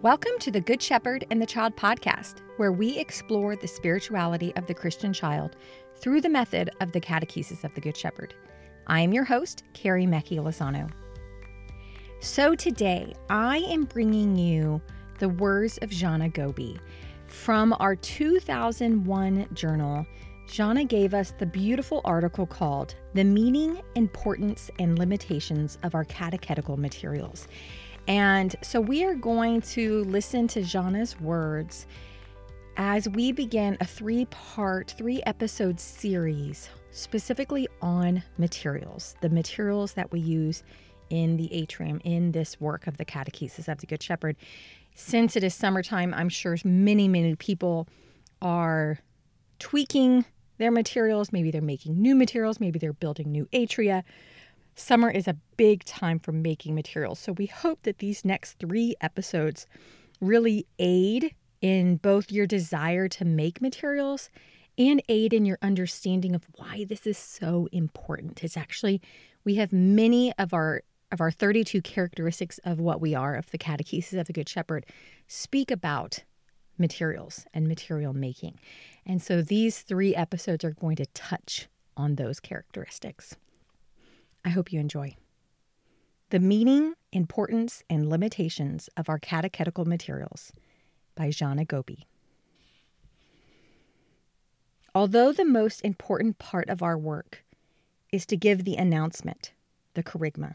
Welcome to the Good Shepherd and the Child podcast, where we explore the spirituality of the Christian child through the method of the catechesis of the Good Shepherd. I am your host, Carrie Mecki Lozano. So today, I am bringing you the words of Gianna Gobbi from our 2001 journal. Gianna gave us the beautiful article called The Meaning, Importance, and Limitations of Our Catechetical Materials. And so we are going to listen to Gianna's words as we begin a three part, three episode series specifically on materials, the materials that we use in the atrium in this work of the catechesis of the Good Shepherd. Since it is summertime, I'm sure many, many people are tweaking their materials. Maybe they're making new materials, maybe they're building new atria. Summer is a big time for making materials. So we hope that these next three episodes really aid in both your desire to make materials and aid in your understanding of why this is so important. It's actually we have many of our of our 32 characteristics of what we are of the catechesis of the good shepherd speak about materials and material making. And so these 3 episodes are going to touch on those characteristics. I hope you enjoy. The Meaning, Importance, and Limitations of Our Catechetical Materials by Gianna Gobbi. Although the most important part of our work is to give the announcement, the kerygma,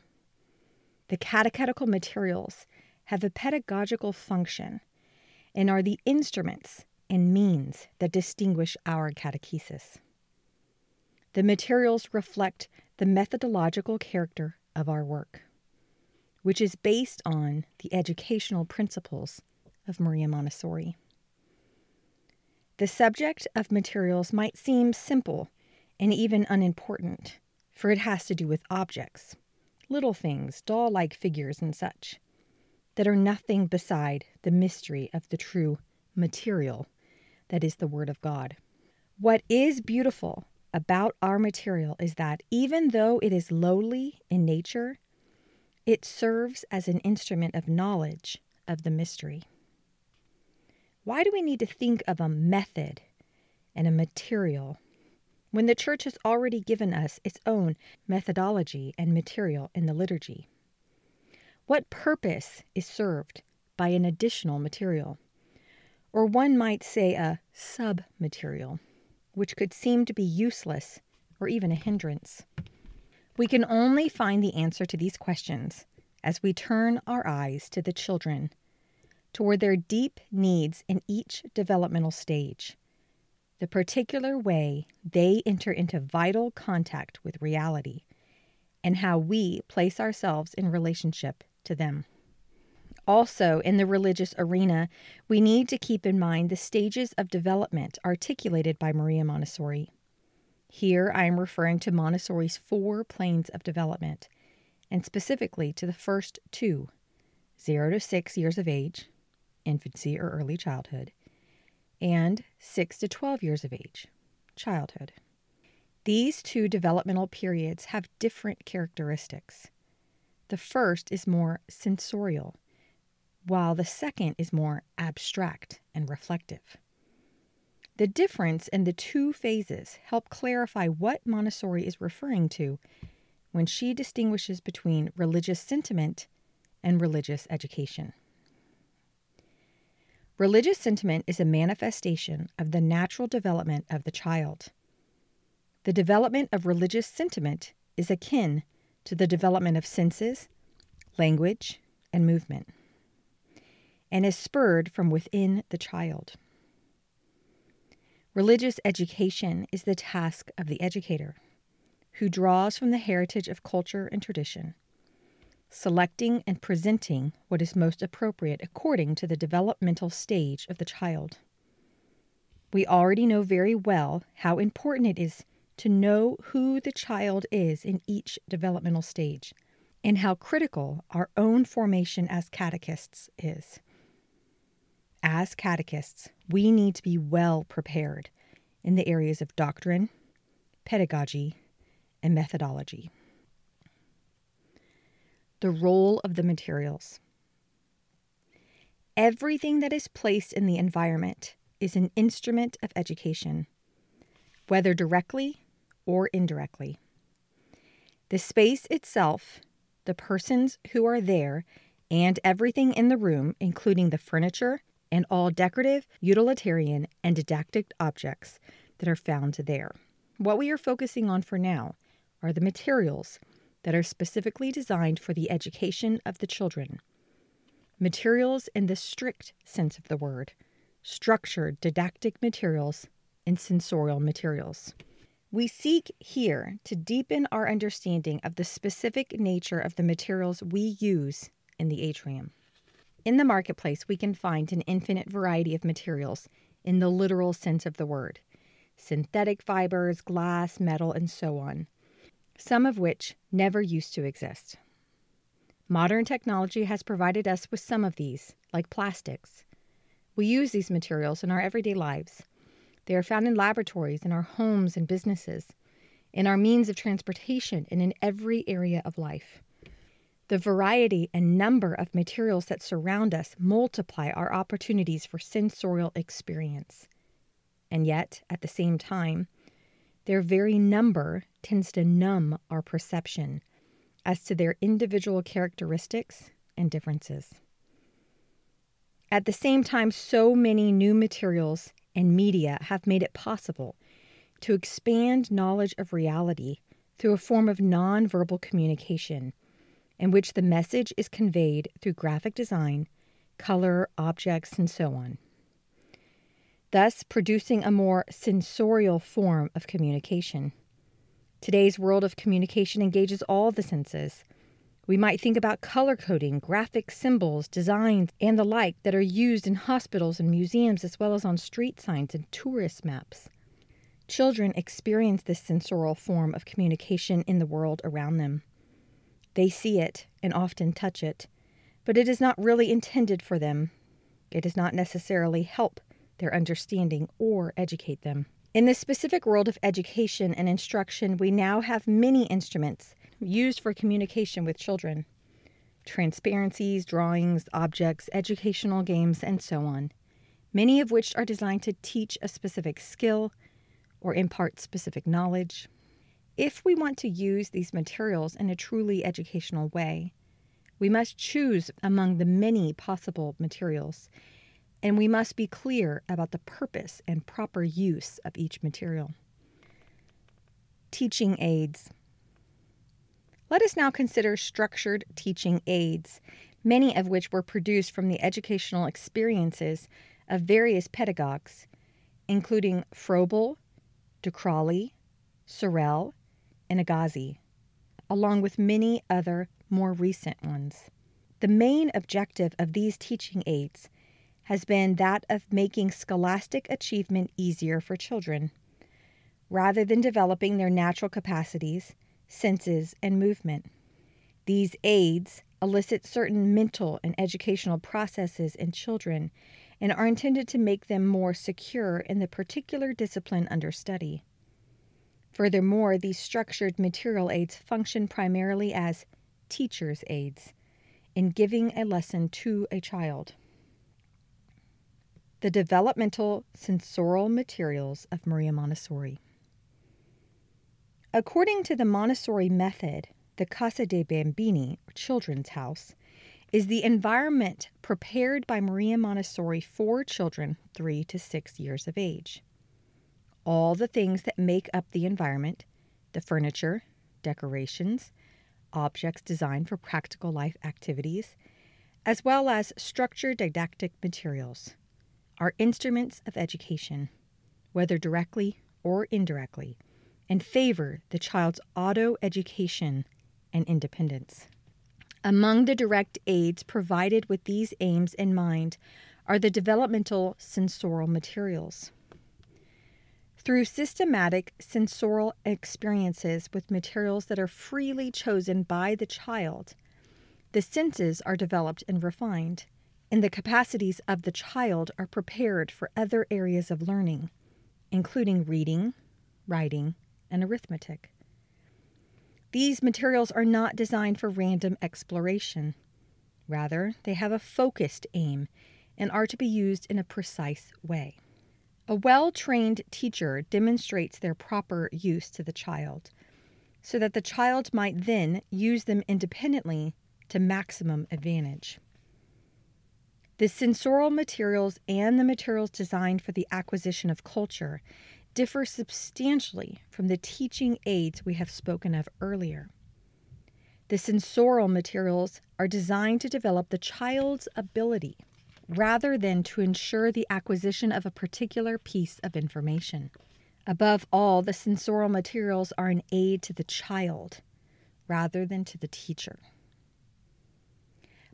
the catechetical materials have a pedagogical function and are the instruments and means that distinguish our catechesis. The materials reflect the methodological character of our work, which is based on the educational principles of Maria Montessori. The subject of materials might seem simple and even unimportant, for it has to do with objects, little things, doll like figures, and such, that are nothing beside the mystery of the true material that is the Word of God. What is beautiful about our material is that even though it is lowly in nature, it serves as an instrument of knowledge of the mystery. Why do we need to think of a method and a material when the church has already given us its own methodology and material in the liturgy? What purpose is served by an additional material? Or one might say a sub material, which could seem to be useless or even a hindrance. We can only find the answer to these questions as we turn our eyes to the children toward their deep needs in each developmental stage, the particular way they enter into vital contact with reality, and how we place ourselves in relationship to them. Also, in the religious arena, we need to keep in mind the stages of development articulated by Maria Montessori. Here I am referring to Montessori's four planes of development, and specifically to the first two 0 to 6 years of age, infancy or early childhood, and 6 to 12 years of age, childhood. These two developmental periods have different characteristics. The first is more sensorial, while the second is more abstract and reflective. The difference in the two phases help clarify what Montessori is referring to when she distinguishes between religious sentiment and religious education. Religious sentiment is a manifestation of the natural development of the child. The development of religious sentiment is akin to the development of senses, language, and movement, and is spurred from within the child. Religious education is the task of the educator, who draws from the heritage of culture and tradition selecting and presenting what is most appropriate according to the developmental stage of the child. We already know very well how important it is to know who the child is in each developmental stage and how critical our own formation as catechists is. As catechists, we need to be well prepared in the areas of doctrine, pedagogy, and methodology the role of the materials. Everything that is placed in the environment is an instrument of education, whether directly or indirectly. The space itself, the persons who are there, and everything in the room, including the furniture and all decorative, utilitarian, and didactic objects that are found there. What we are focusing on for now are the materials that are specifically designed for the education of the children. Materials in the strict sense of the word, structured didactic materials, and sensorial materials. We seek here to deepen our understanding of the specific nature of the materials we use in the atrium. In the marketplace, we can find an infinite variety of materials in the literal sense of the word synthetic fibers, glass, metal, and so on, some of which never used to exist. Modern technology has provided us with some of these, like plastics. We use these materials in our everyday lives. They are found in laboratories, in our homes and businesses, in our means of transportation, and in every area of life. The variety and number of materials that surround us multiply our opportunities for sensorial experience. And yet, at the same time, their very number tends to numb our perception as to their individual characteristics and differences. At the same time, so many new materials and media have made it possible to expand knowledge of reality through a form of nonverbal communication in which the message is conveyed through graphic design, color, objects, and so on. Thus, producing a more sensorial form of communication. Today's world of communication engages all the senses. We might think about color coding, graphic symbols, designs, and the like that are used in hospitals and museums as well as on street signs and tourist maps. Children experience this sensorial form of communication in the world around them. They see it and often touch it, but it is not really intended for them. It does not necessarily help their understanding or educate them. In the specific world of education and instruction, we now have many instruments used for communication with children transparencies, drawings, objects, educational games, and so on, many of which are designed to teach a specific skill or impart specific knowledge. If we want to use these materials in a truly educational way, we must choose among the many possible materials, and we must be clear about the purpose and proper use of each material. Teaching aids. Let us now consider structured teaching aids, many of which were produced from the educational experiences of various pedagogues, including Froebel, Decroly, Sorel, and Agazzi, along with many other more recent ones. The main objective of these teaching aids has been that of making scholastic achievement easier for children. Rather than developing their natural capacities, senses, and movement. These aids elicit certain mental and educational processes in children and are intended to make them more secure in the particular discipline under study. Furthermore, these structured material aids function primarily as teacher's aids in giving a lesson to a child. The developmental sensorial materials of Maria Montessori. According to the Montessori method, the Casa dei Bambini, children's house, is the environment prepared by Maria Montessori for children 3 to 6 years of age. All the things that make up the environment, the furniture, decorations, objects designed for practical life activities, as well as structured didactic materials, are instruments of education, whether directly or indirectly and favor the child's auto education and independence. Among the direct aids provided with these aims in mind are the developmental sensorial materials. Through systematic sensorial experiences with materials that are freely chosen by the child, the senses are developed and refined, and the capacities of the child are prepared for other areas of learning, including reading, writing, and arithmetic. These materials are not designed for random exploration. Rather, they have a focused aim and are to be used in a precise way. A well trained teacher demonstrates their proper use to the child so that the child might then use them independently to maximum advantage. The sensorial materials and the materials designed for the acquisition of culture differ substantially from the teaching aids we have spoken of earlier. The sensorial materials are designed to develop the child's ability rather than to ensure the acquisition of a particular piece of information. Above all, the sensorial materials are an aid to the child rather than to the teacher.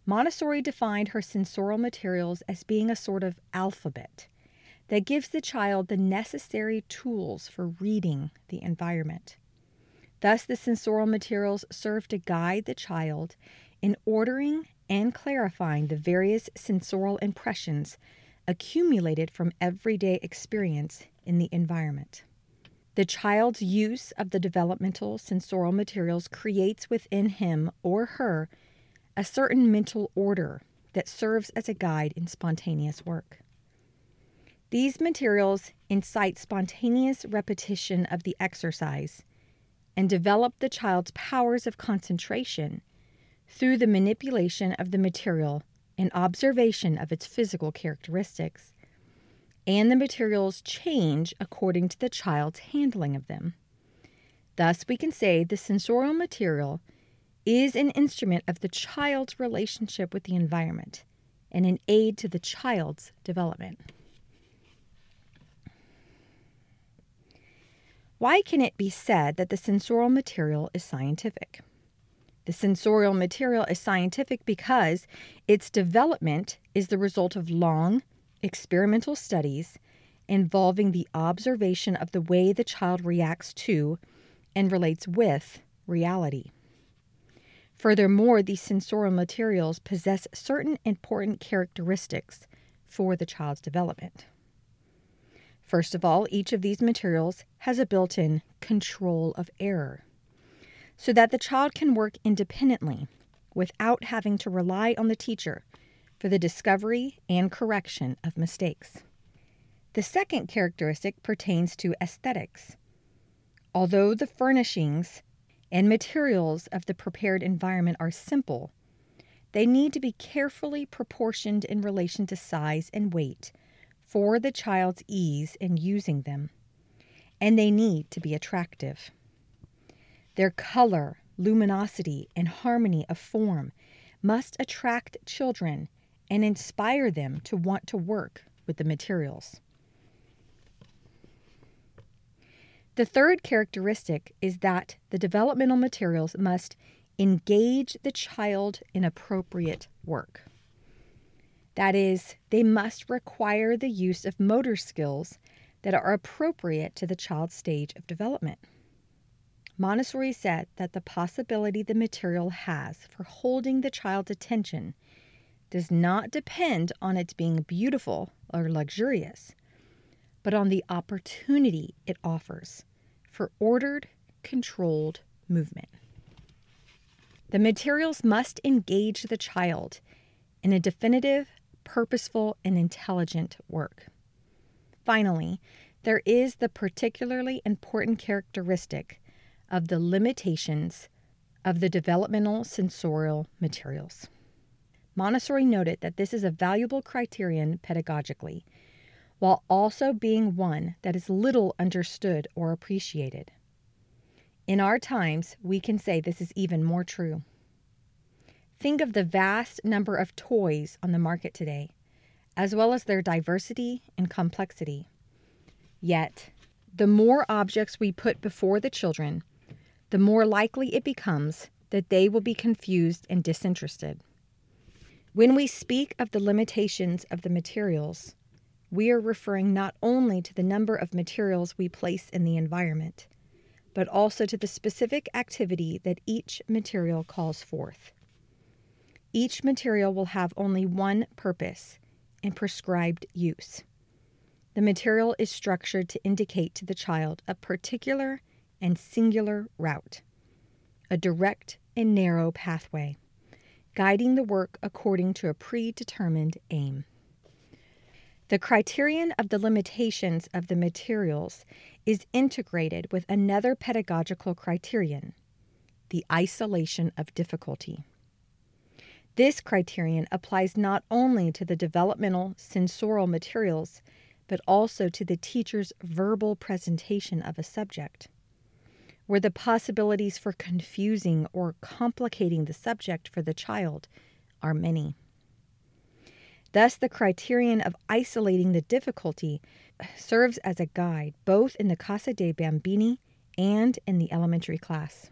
Montessori defined her sensorial materials as being a sort of alphabet that gives the child the necessary tools for reading the environment. Thus, the sensorial materials serve to guide the child in ordering and clarifying the various sensorial impressions accumulated from everyday experience in the environment. The child's use of the developmental sensorial materials creates within him or her a certain mental order that serves as a guide in spontaneous work. These materials incite spontaneous repetition of the exercise and develop the child's powers of concentration through the manipulation of the material and observation of its physical characteristics. And the materials change according to the child's handling of them. Thus, we can say the sensorial material is an instrument of the child's relationship with the environment and an aid to the child's development. Why can it be said that the sensorial material is scientific? The sensorial material is scientific because its development is the result of long experimental studies involving the observation of the way the child reacts to and relates with reality. Furthermore, these sensorial materials possess certain important characteristics for the child's development. First of all, each of these materials has a built in control of error so that the child can work independently without having to rely on the teacher for the discovery and correction of mistakes. The second characteristic pertains to aesthetics. Although the furnishings and materials of the prepared environment are simple, they need to be carefully proportioned in relation to size and weight for the child's ease in using them, and they need to be attractive. Their color, luminosity, and harmony of form must attract children and inspire them to want to work with the materials. The third characteristic is that the developmental materials must engage the child in appropriate work. That is, they must require the use of motor skills that are appropriate to the child's stage of development. Montessori said that the possibility the material has for holding the child's attention does not depend on its being beautiful or luxurious, but on the opportunity it offers for ordered, controlled movement. The materials must engage the child in a definitive, purposeful, and intelligent work. Finally, there is the particularly important characteristic of the limitations of the developmental sensorial materials. Montessori noted that this is a valuable criterion pedagogically, while also being one that is little understood or appreciated. In our times, we can say this is even more true. Think of the vast number of toys on the market today, as well as their diversity and complexity. Yet, the more objects we put before the children, the more likely it becomes that they will be confused and disinterested. When we speak of the limitations of the materials, we are referring not only to the number of materials we place in the environment, but also to the specific activity that each material calls forth. Each material will have only one purpose and prescribed use. The material is structured to indicate to the child a particular and singular route, a direct and narrow pathway, guiding the work according to a predetermined aim. The criterion of the limitations of the materials is integrated with another pedagogical criterion the isolation of difficulty. This criterion applies not only to the developmental sensorial materials, but also to the teacher's verbal presentation of a subject, where the possibilities for confusing or complicating the subject for the child are many. Thus, the criterion of isolating the difficulty serves as a guide both in the Casa dei Bambini and in the elementary class.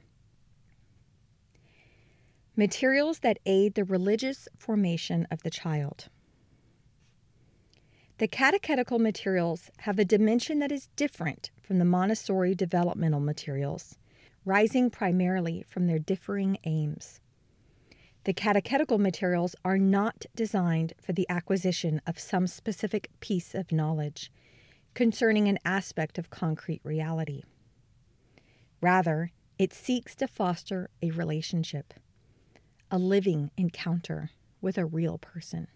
Materials that aid the religious formation of the child. The catechetical materials have a dimension that is different from the Montessori developmental materials, rising primarily from their differing aims. The catechetical materials are not designed for the acquisition of some specific piece of knowledge concerning an aspect of concrete reality. Rather, it seeks to foster a relationship, a living encounter with a real person.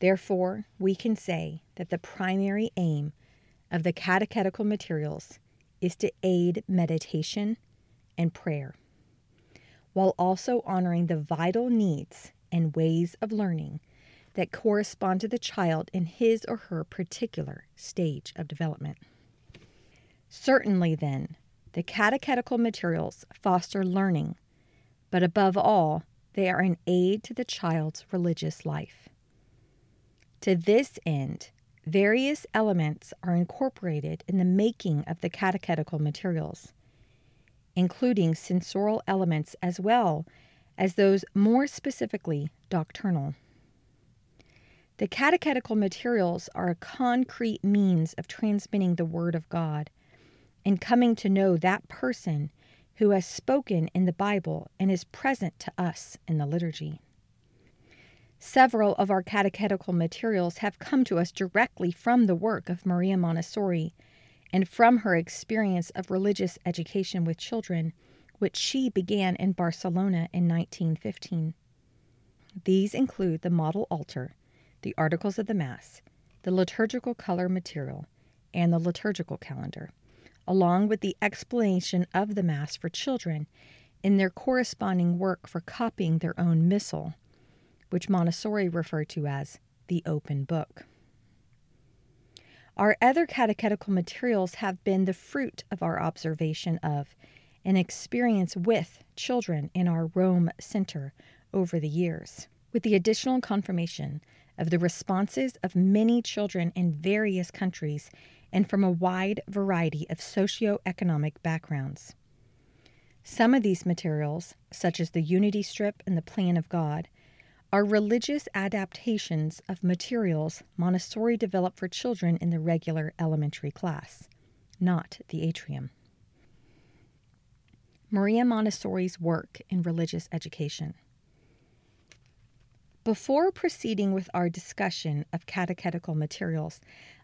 Therefore, we can say that the primary aim of the catechetical materials is to aid meditation and prayer while also honoring the vital needs and ways of learning that correspond to the child in his or her particular stage of development. Certainly, then, the catechetical materials foster learning, but above all, they are an aid to the child's religious life. To this end, various elements are incorporated in the making of the catechetical materials including sensorial elements as well as those more specifically doctrinal. The catechetical materials are a concrete means of transmitting the Word of God and coming to know that person who has spoken in the Bible and is present to us in the liturgy. Several of our catechetical materials have come to us directly from the work of Maria Montessori and from her experience of religious education with children, which she began in Barcelona in 1915. These include the model altar, the articles of the Mass, the liturgical color material, and the liturgical calendar, along with the explanation of the Mass for children in their corresponding work for copying their own missal, which Montessori referred to as the open book. Our other catechetical materials have been the fruit of our observation of and experience with children in our Rome Center over the years, with the additional confirmation of the responses of many children in various countries and from a wide variety of socioeconomic backgrounds. Some of these materials, such as the Unity Strip and the Plan of God, are religious adaptations of materials Montessori developed for children in the regular elementary class, not the atrium. Maria Montessori's work in religious education. Before proceeding with our discussion of catechetical materials,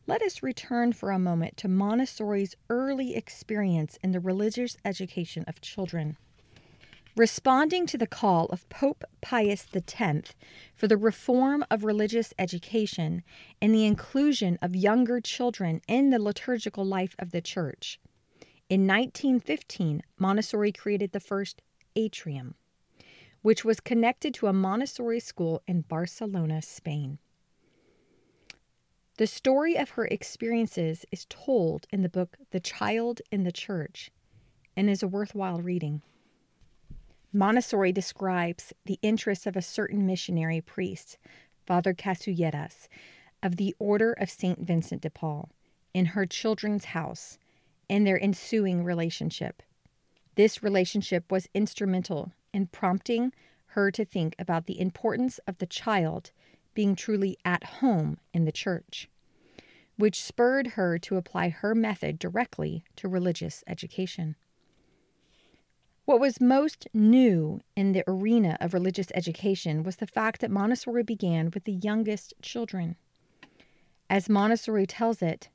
let us return for a moment to Montessori's early experience in the religious education of children. Responding to the call of Pope Pius X for the reform of religious education and the inclusion of younger children in the liturgical life of the Church, in 1915, Montessori created the first atrium, which was connected to a Montessori school in Barcelona, Spain. The story of her experiences is told in the book The Child in the Church and is a worthwhile reading. Montessori describes the interests of a certain missionary priest, Father Casulleras, of the Order of St. Vincent de Paul, in her children's house and their ensuing relationship. This relationship was instrumental in prompting her to think about the importance of the child being truly at home in the church, which spurred her to apply her method directly to religious education. What was most new in the arena of religious education was the fact that Montessori began with the youngest children. As Montessori tells it,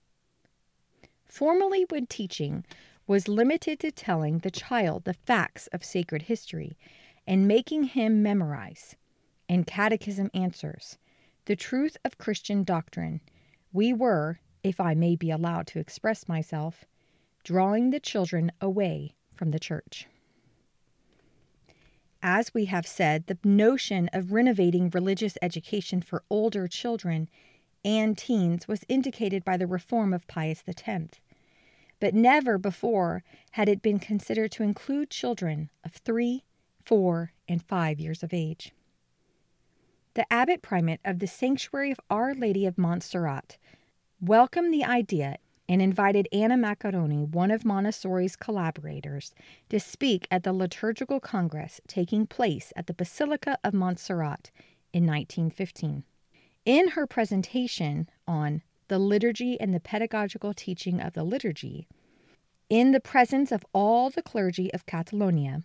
formerly when teaching was limited to telling the child the facts of sacred history and making him memorize, and catechism answers, the truth of Christian doctrine, we were, if I may be allowed to express myself, drawing the children away from the church. As we have said, the notion of renovating religious education for older children and teens was indicated by the reform of Pius X. But never before had it been considered to include children of three, four, and five years of age. The abbot primate of the Sanctuary of Our Lady of Montserrat welcomed the idea and invited Anna Maccheroni, one of Montessori's collaborators, to speak at the liturgical congress taking place at the Basilica of Montserrat in 1915. In her presentation on the liturgy and the pedagogical teaching of the liturgy, in the presence of all the clergy of Catalonia,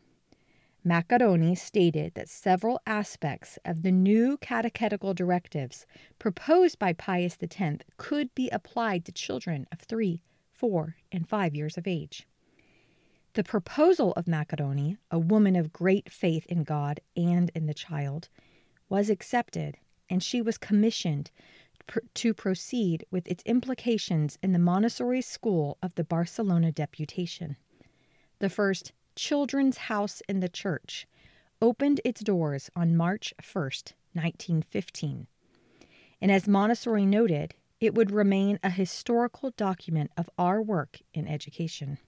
Maccheroni stated that several aspects of the new catechetical directives proposed by Pius X could be applied to children of three, four, and five years of age. The proposal of Maccheroni, a woman of great faith in God and in the child, was accepted, and she was commissioned to proceed with its implications in the Montessori school of the Barcelona deputation. The first Children's House in the Church opened its doors on March 1st, 1915. And as Montessori noted, it would remain a historical document of our work in education.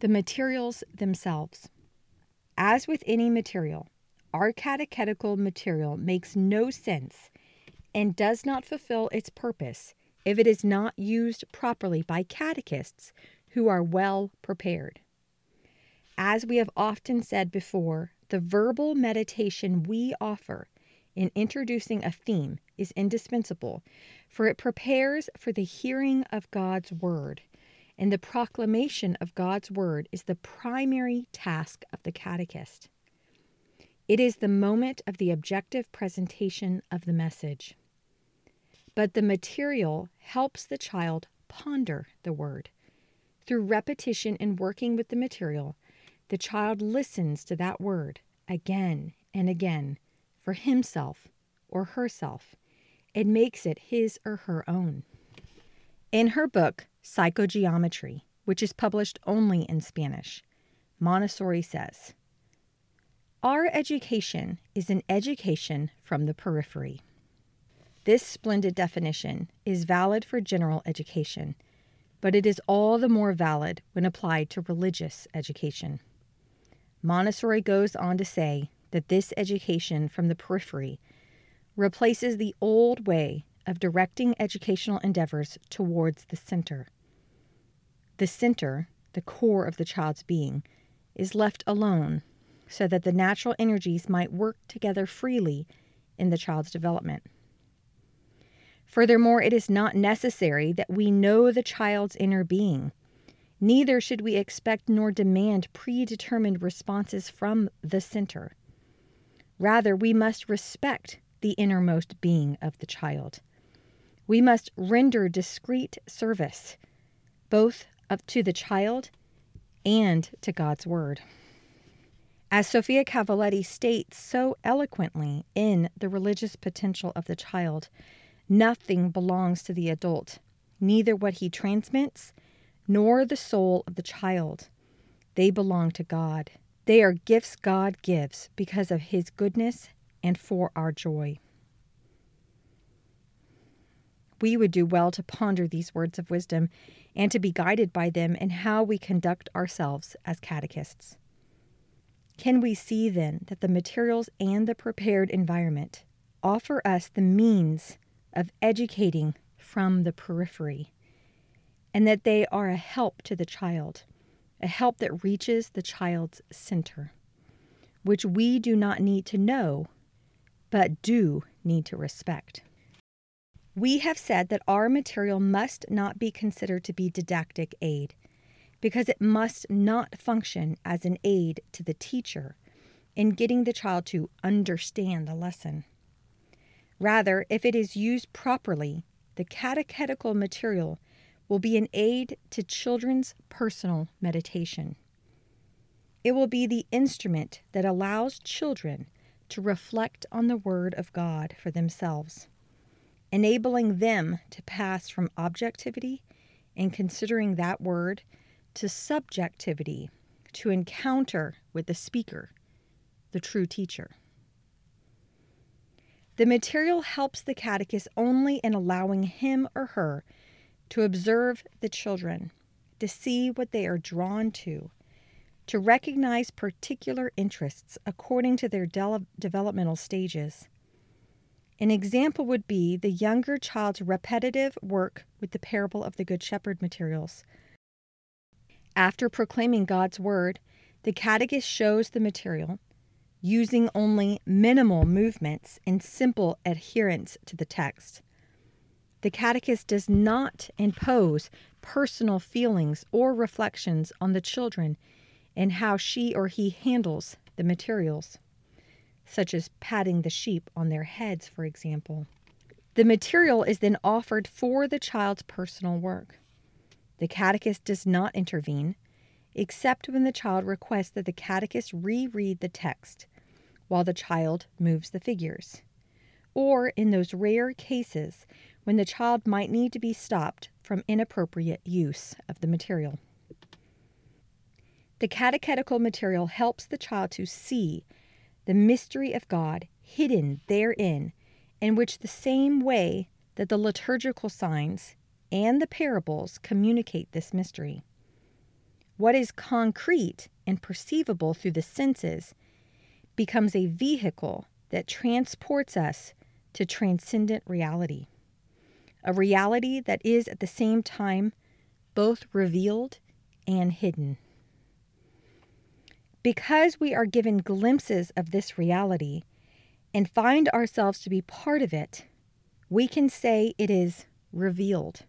The materials themselves. As with any material, our catechetical material makes no sense and does not fulfill its purpose if it is not used properly by catechists who are well prepared. As we have often said before, the verbal meditation we offer in introducing a theme is indispensable, for it prepares for the hearing of God's Word, and the proclamation of God's Word is the primary task of the catechist. It is the moment of the objective presentation of the message. But the material helps the child ponder the Word through repetition and working with the material, the child listens to that word again and again for himself or herself and makes it his or her own. In her book, Psychogeometry, which is published only in Spanish, Montessori says Our education is an education from the periphery. This splendid definition is valid for general education but it is all the more valid when applied to religious education. Montessori goes on to say that this education from the periphery replaces the old way of directing educational endeavors towards the center. The center, the core of the child's being, is left alone so that the natural energies might work together freely in the child's development. Furthermore, it is not necessary that we know the child's inner being. Neither should we expect nor demand predetermined responses from the center. Rather, we must respect the innermost being of the child. We must render discreet service, both up to the child and to God's Word. As Sofia Cavalletti states so eloquently in The Religious Potential of the Child, Nothing belongs to the adult, neither what he transmits nor the soul of the child. They belong to God. They are gifts God gives because of his goodness and for our joy. We would do well to ponder these words of wisdom and to be guided by them in how we conduct ourselves as catechists. Can we see then that the materials and the prepared environment offer us the means of educating from the periphery, and that they are a help to the child, a help that reaches the child's center, which we do not need to know, but do need to respect. We have said that our material must not be considered to be didactic aid because it must not function as an aid to the teacher in getting the child to understand the lesson. Rather, if it is used properly, the catechetical material will be an aid to children's personal meditation. It will be the instrument that allows children to reflect on the Word of God for themselves, enabling them to pass from objectivity and considering that word to subjectivity, to encounter with the speaker, the true teacher. The material helps the catechist only in allowing him or her to observe the children, to see what they are drawn to, to recognize particular interests according to their de- developmental stages. An example would be the younger child's repetitive work with the parable of the Good Shepherd materials. After proclaiming God's word, the catechist shows the material, using only minimal movements and simple adherence to the text. The catechist does not impose personal feelings or reflections on the children in how she or he handles the materials, such as patting the sheep on their heads, for example. The material is then offered for the child's personal work. The catechist does not intervene, except when the child requests that the catechist reread the text while the child moves the figures, or in those rare cases when the child might need to be stopped from inappropriate use of the material. The catechetical material helps the child to see the mystery of God hidden therein, in which the same way that the liturgical signs and the parables communicate this mystery. What is concrete and perceivable through the senses becomes a vehicle that transports us to transcendent reality, a reality that is at the same time both revealed and hidden. Because we are given glimpses of this reality and find ourselves to be part of it, we can say it is revealed.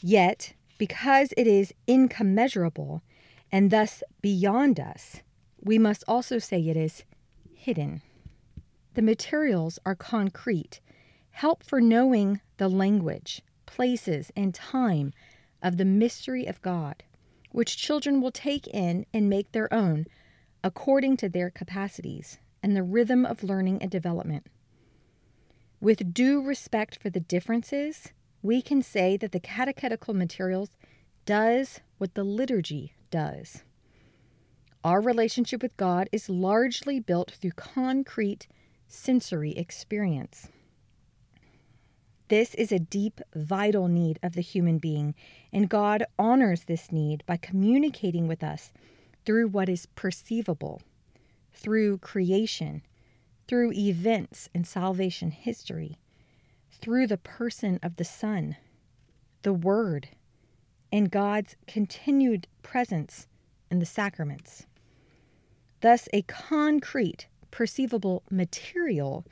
Yet, because it is incommensurable and thus beyond us, we must also say it is hidden. The materials are concrete, help for knowing the language, places, and time of the mystery of God which children will take in and make their own according to their capacities and the rhythm of learning and development. With due respect for the differences, we can say that the catechetical materials does what the liturgy does. Our relationship with God is largely built through concrete sensory experience. This is a deep, vital need of the human being, and God honors this need by communicating with us through what is perceivable, through creation, through events in salvation history, through the person of the Son, the Word, and God's continued presence in the sacraments. Thus, a concrete, perceivable material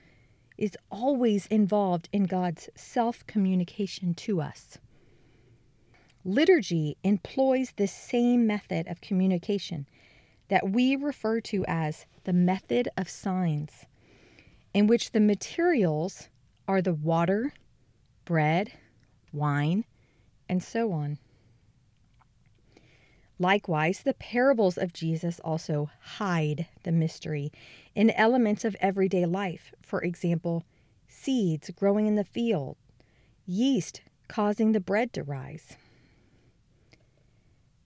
is always involved in God's self communication to us. Liturgy employs this same method of communication that we refer to as the method of signs, in which the materials are the water, bread, wine, and so on. Likewise, the parables of Jesus also hide the mystery in elements of everyday life. For example, seeds growing in the field, yeast causing the bread to rise.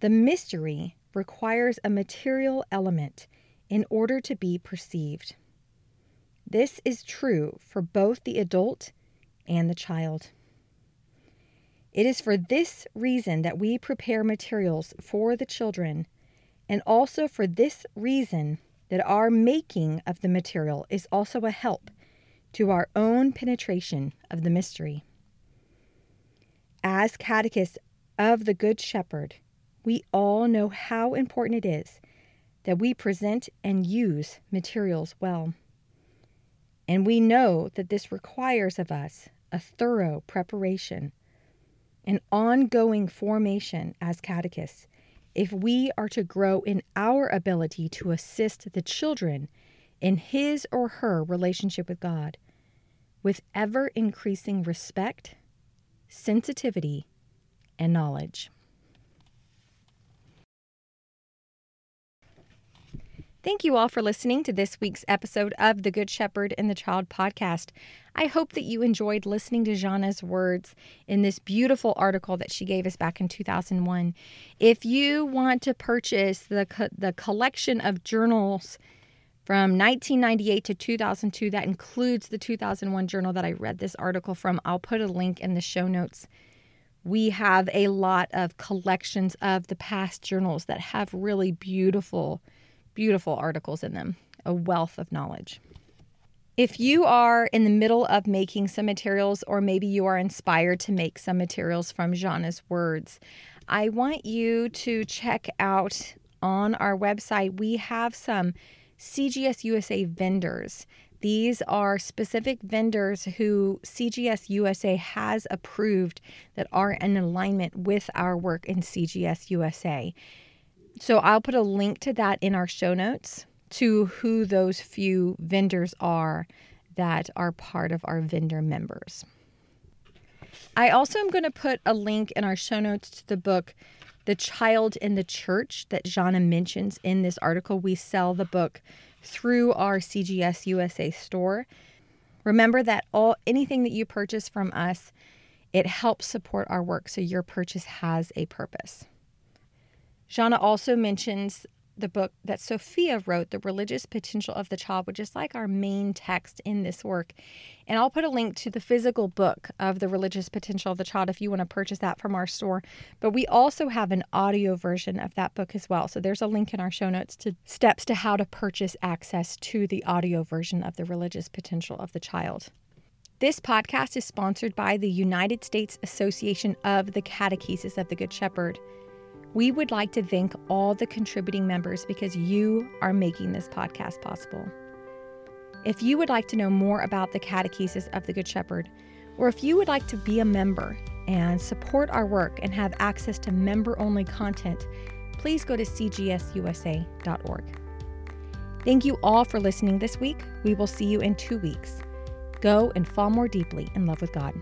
The mystery requires a material element in order to be perceived. This is true for both the adult and the child. It is for this reason that we prepare materials for the children, and also for this reason that our making of the material is also a help to our own penetration of the mystery. As catechists of the Good Shepherd, we all know how important it is that we present and use materials well. And we know that this requires of us a thorough preparation an ongoing formation as catechists if we are to grow in our ability to assist the children in his or her relationship with God with ever increasing respect, sensitivity, and knowledge. Thank you all for listening to this week's episode of the Good Shepherd and the Child podcast. I hope that you enjoyed listening to Gianna's words in this beautiful article that she gave us back in 2001. If you want to purchase the, co- the collection of journals from 1998 to 2002, that includes the 2001 journal that I read this article from, I'll put a link in the show notes. We have a lot of collections of the past journals that have really beautiful beautiful articles in them, a wealth of knowledge. If you are in the middle of making some materials, or maybe you are inspired to make some materials from Gianna's words, I want you to check out on our website. We have some CGS USA vendors. These are specific vendors who CGS USA has approved that are in alignment with our work in CGS USA. So I'll put a link to that in our show notes to who those few vendors are that are part of our vendor members. I also am going to put a link in our show notes to the book The Child in the Church that Gianna mentions in this article. We sell the book through our CGS USA store. Remember that all anything that you purchase from us, it helps support our work so your purchase has a purpose. Gianna also mentions the book that Sofia wrote, The Religious Potential of the Child, which is like our main text in this work. And I'll put a link to the physical book of The Religious Potential of the Child if you want to purchase that from our store. But we also have an audio version of that book as well. So there's a link in our show notes to steps to how to purchase access to the audio version of The Religious Potential of the Child. This podcast is sponsored by the United States Association of the Catechesis of the Good Shepherd. We would like to thank all the contributing members because you are making this podcast possible. If you would like to know more about the Catechesis of the Good Shepherd, or if you would like to be a member and support our work and have access to member only content, please go to cgsusa.org. Thank you all for listening this week. We will see you in two weeks. Go and fall more deeply in love with God.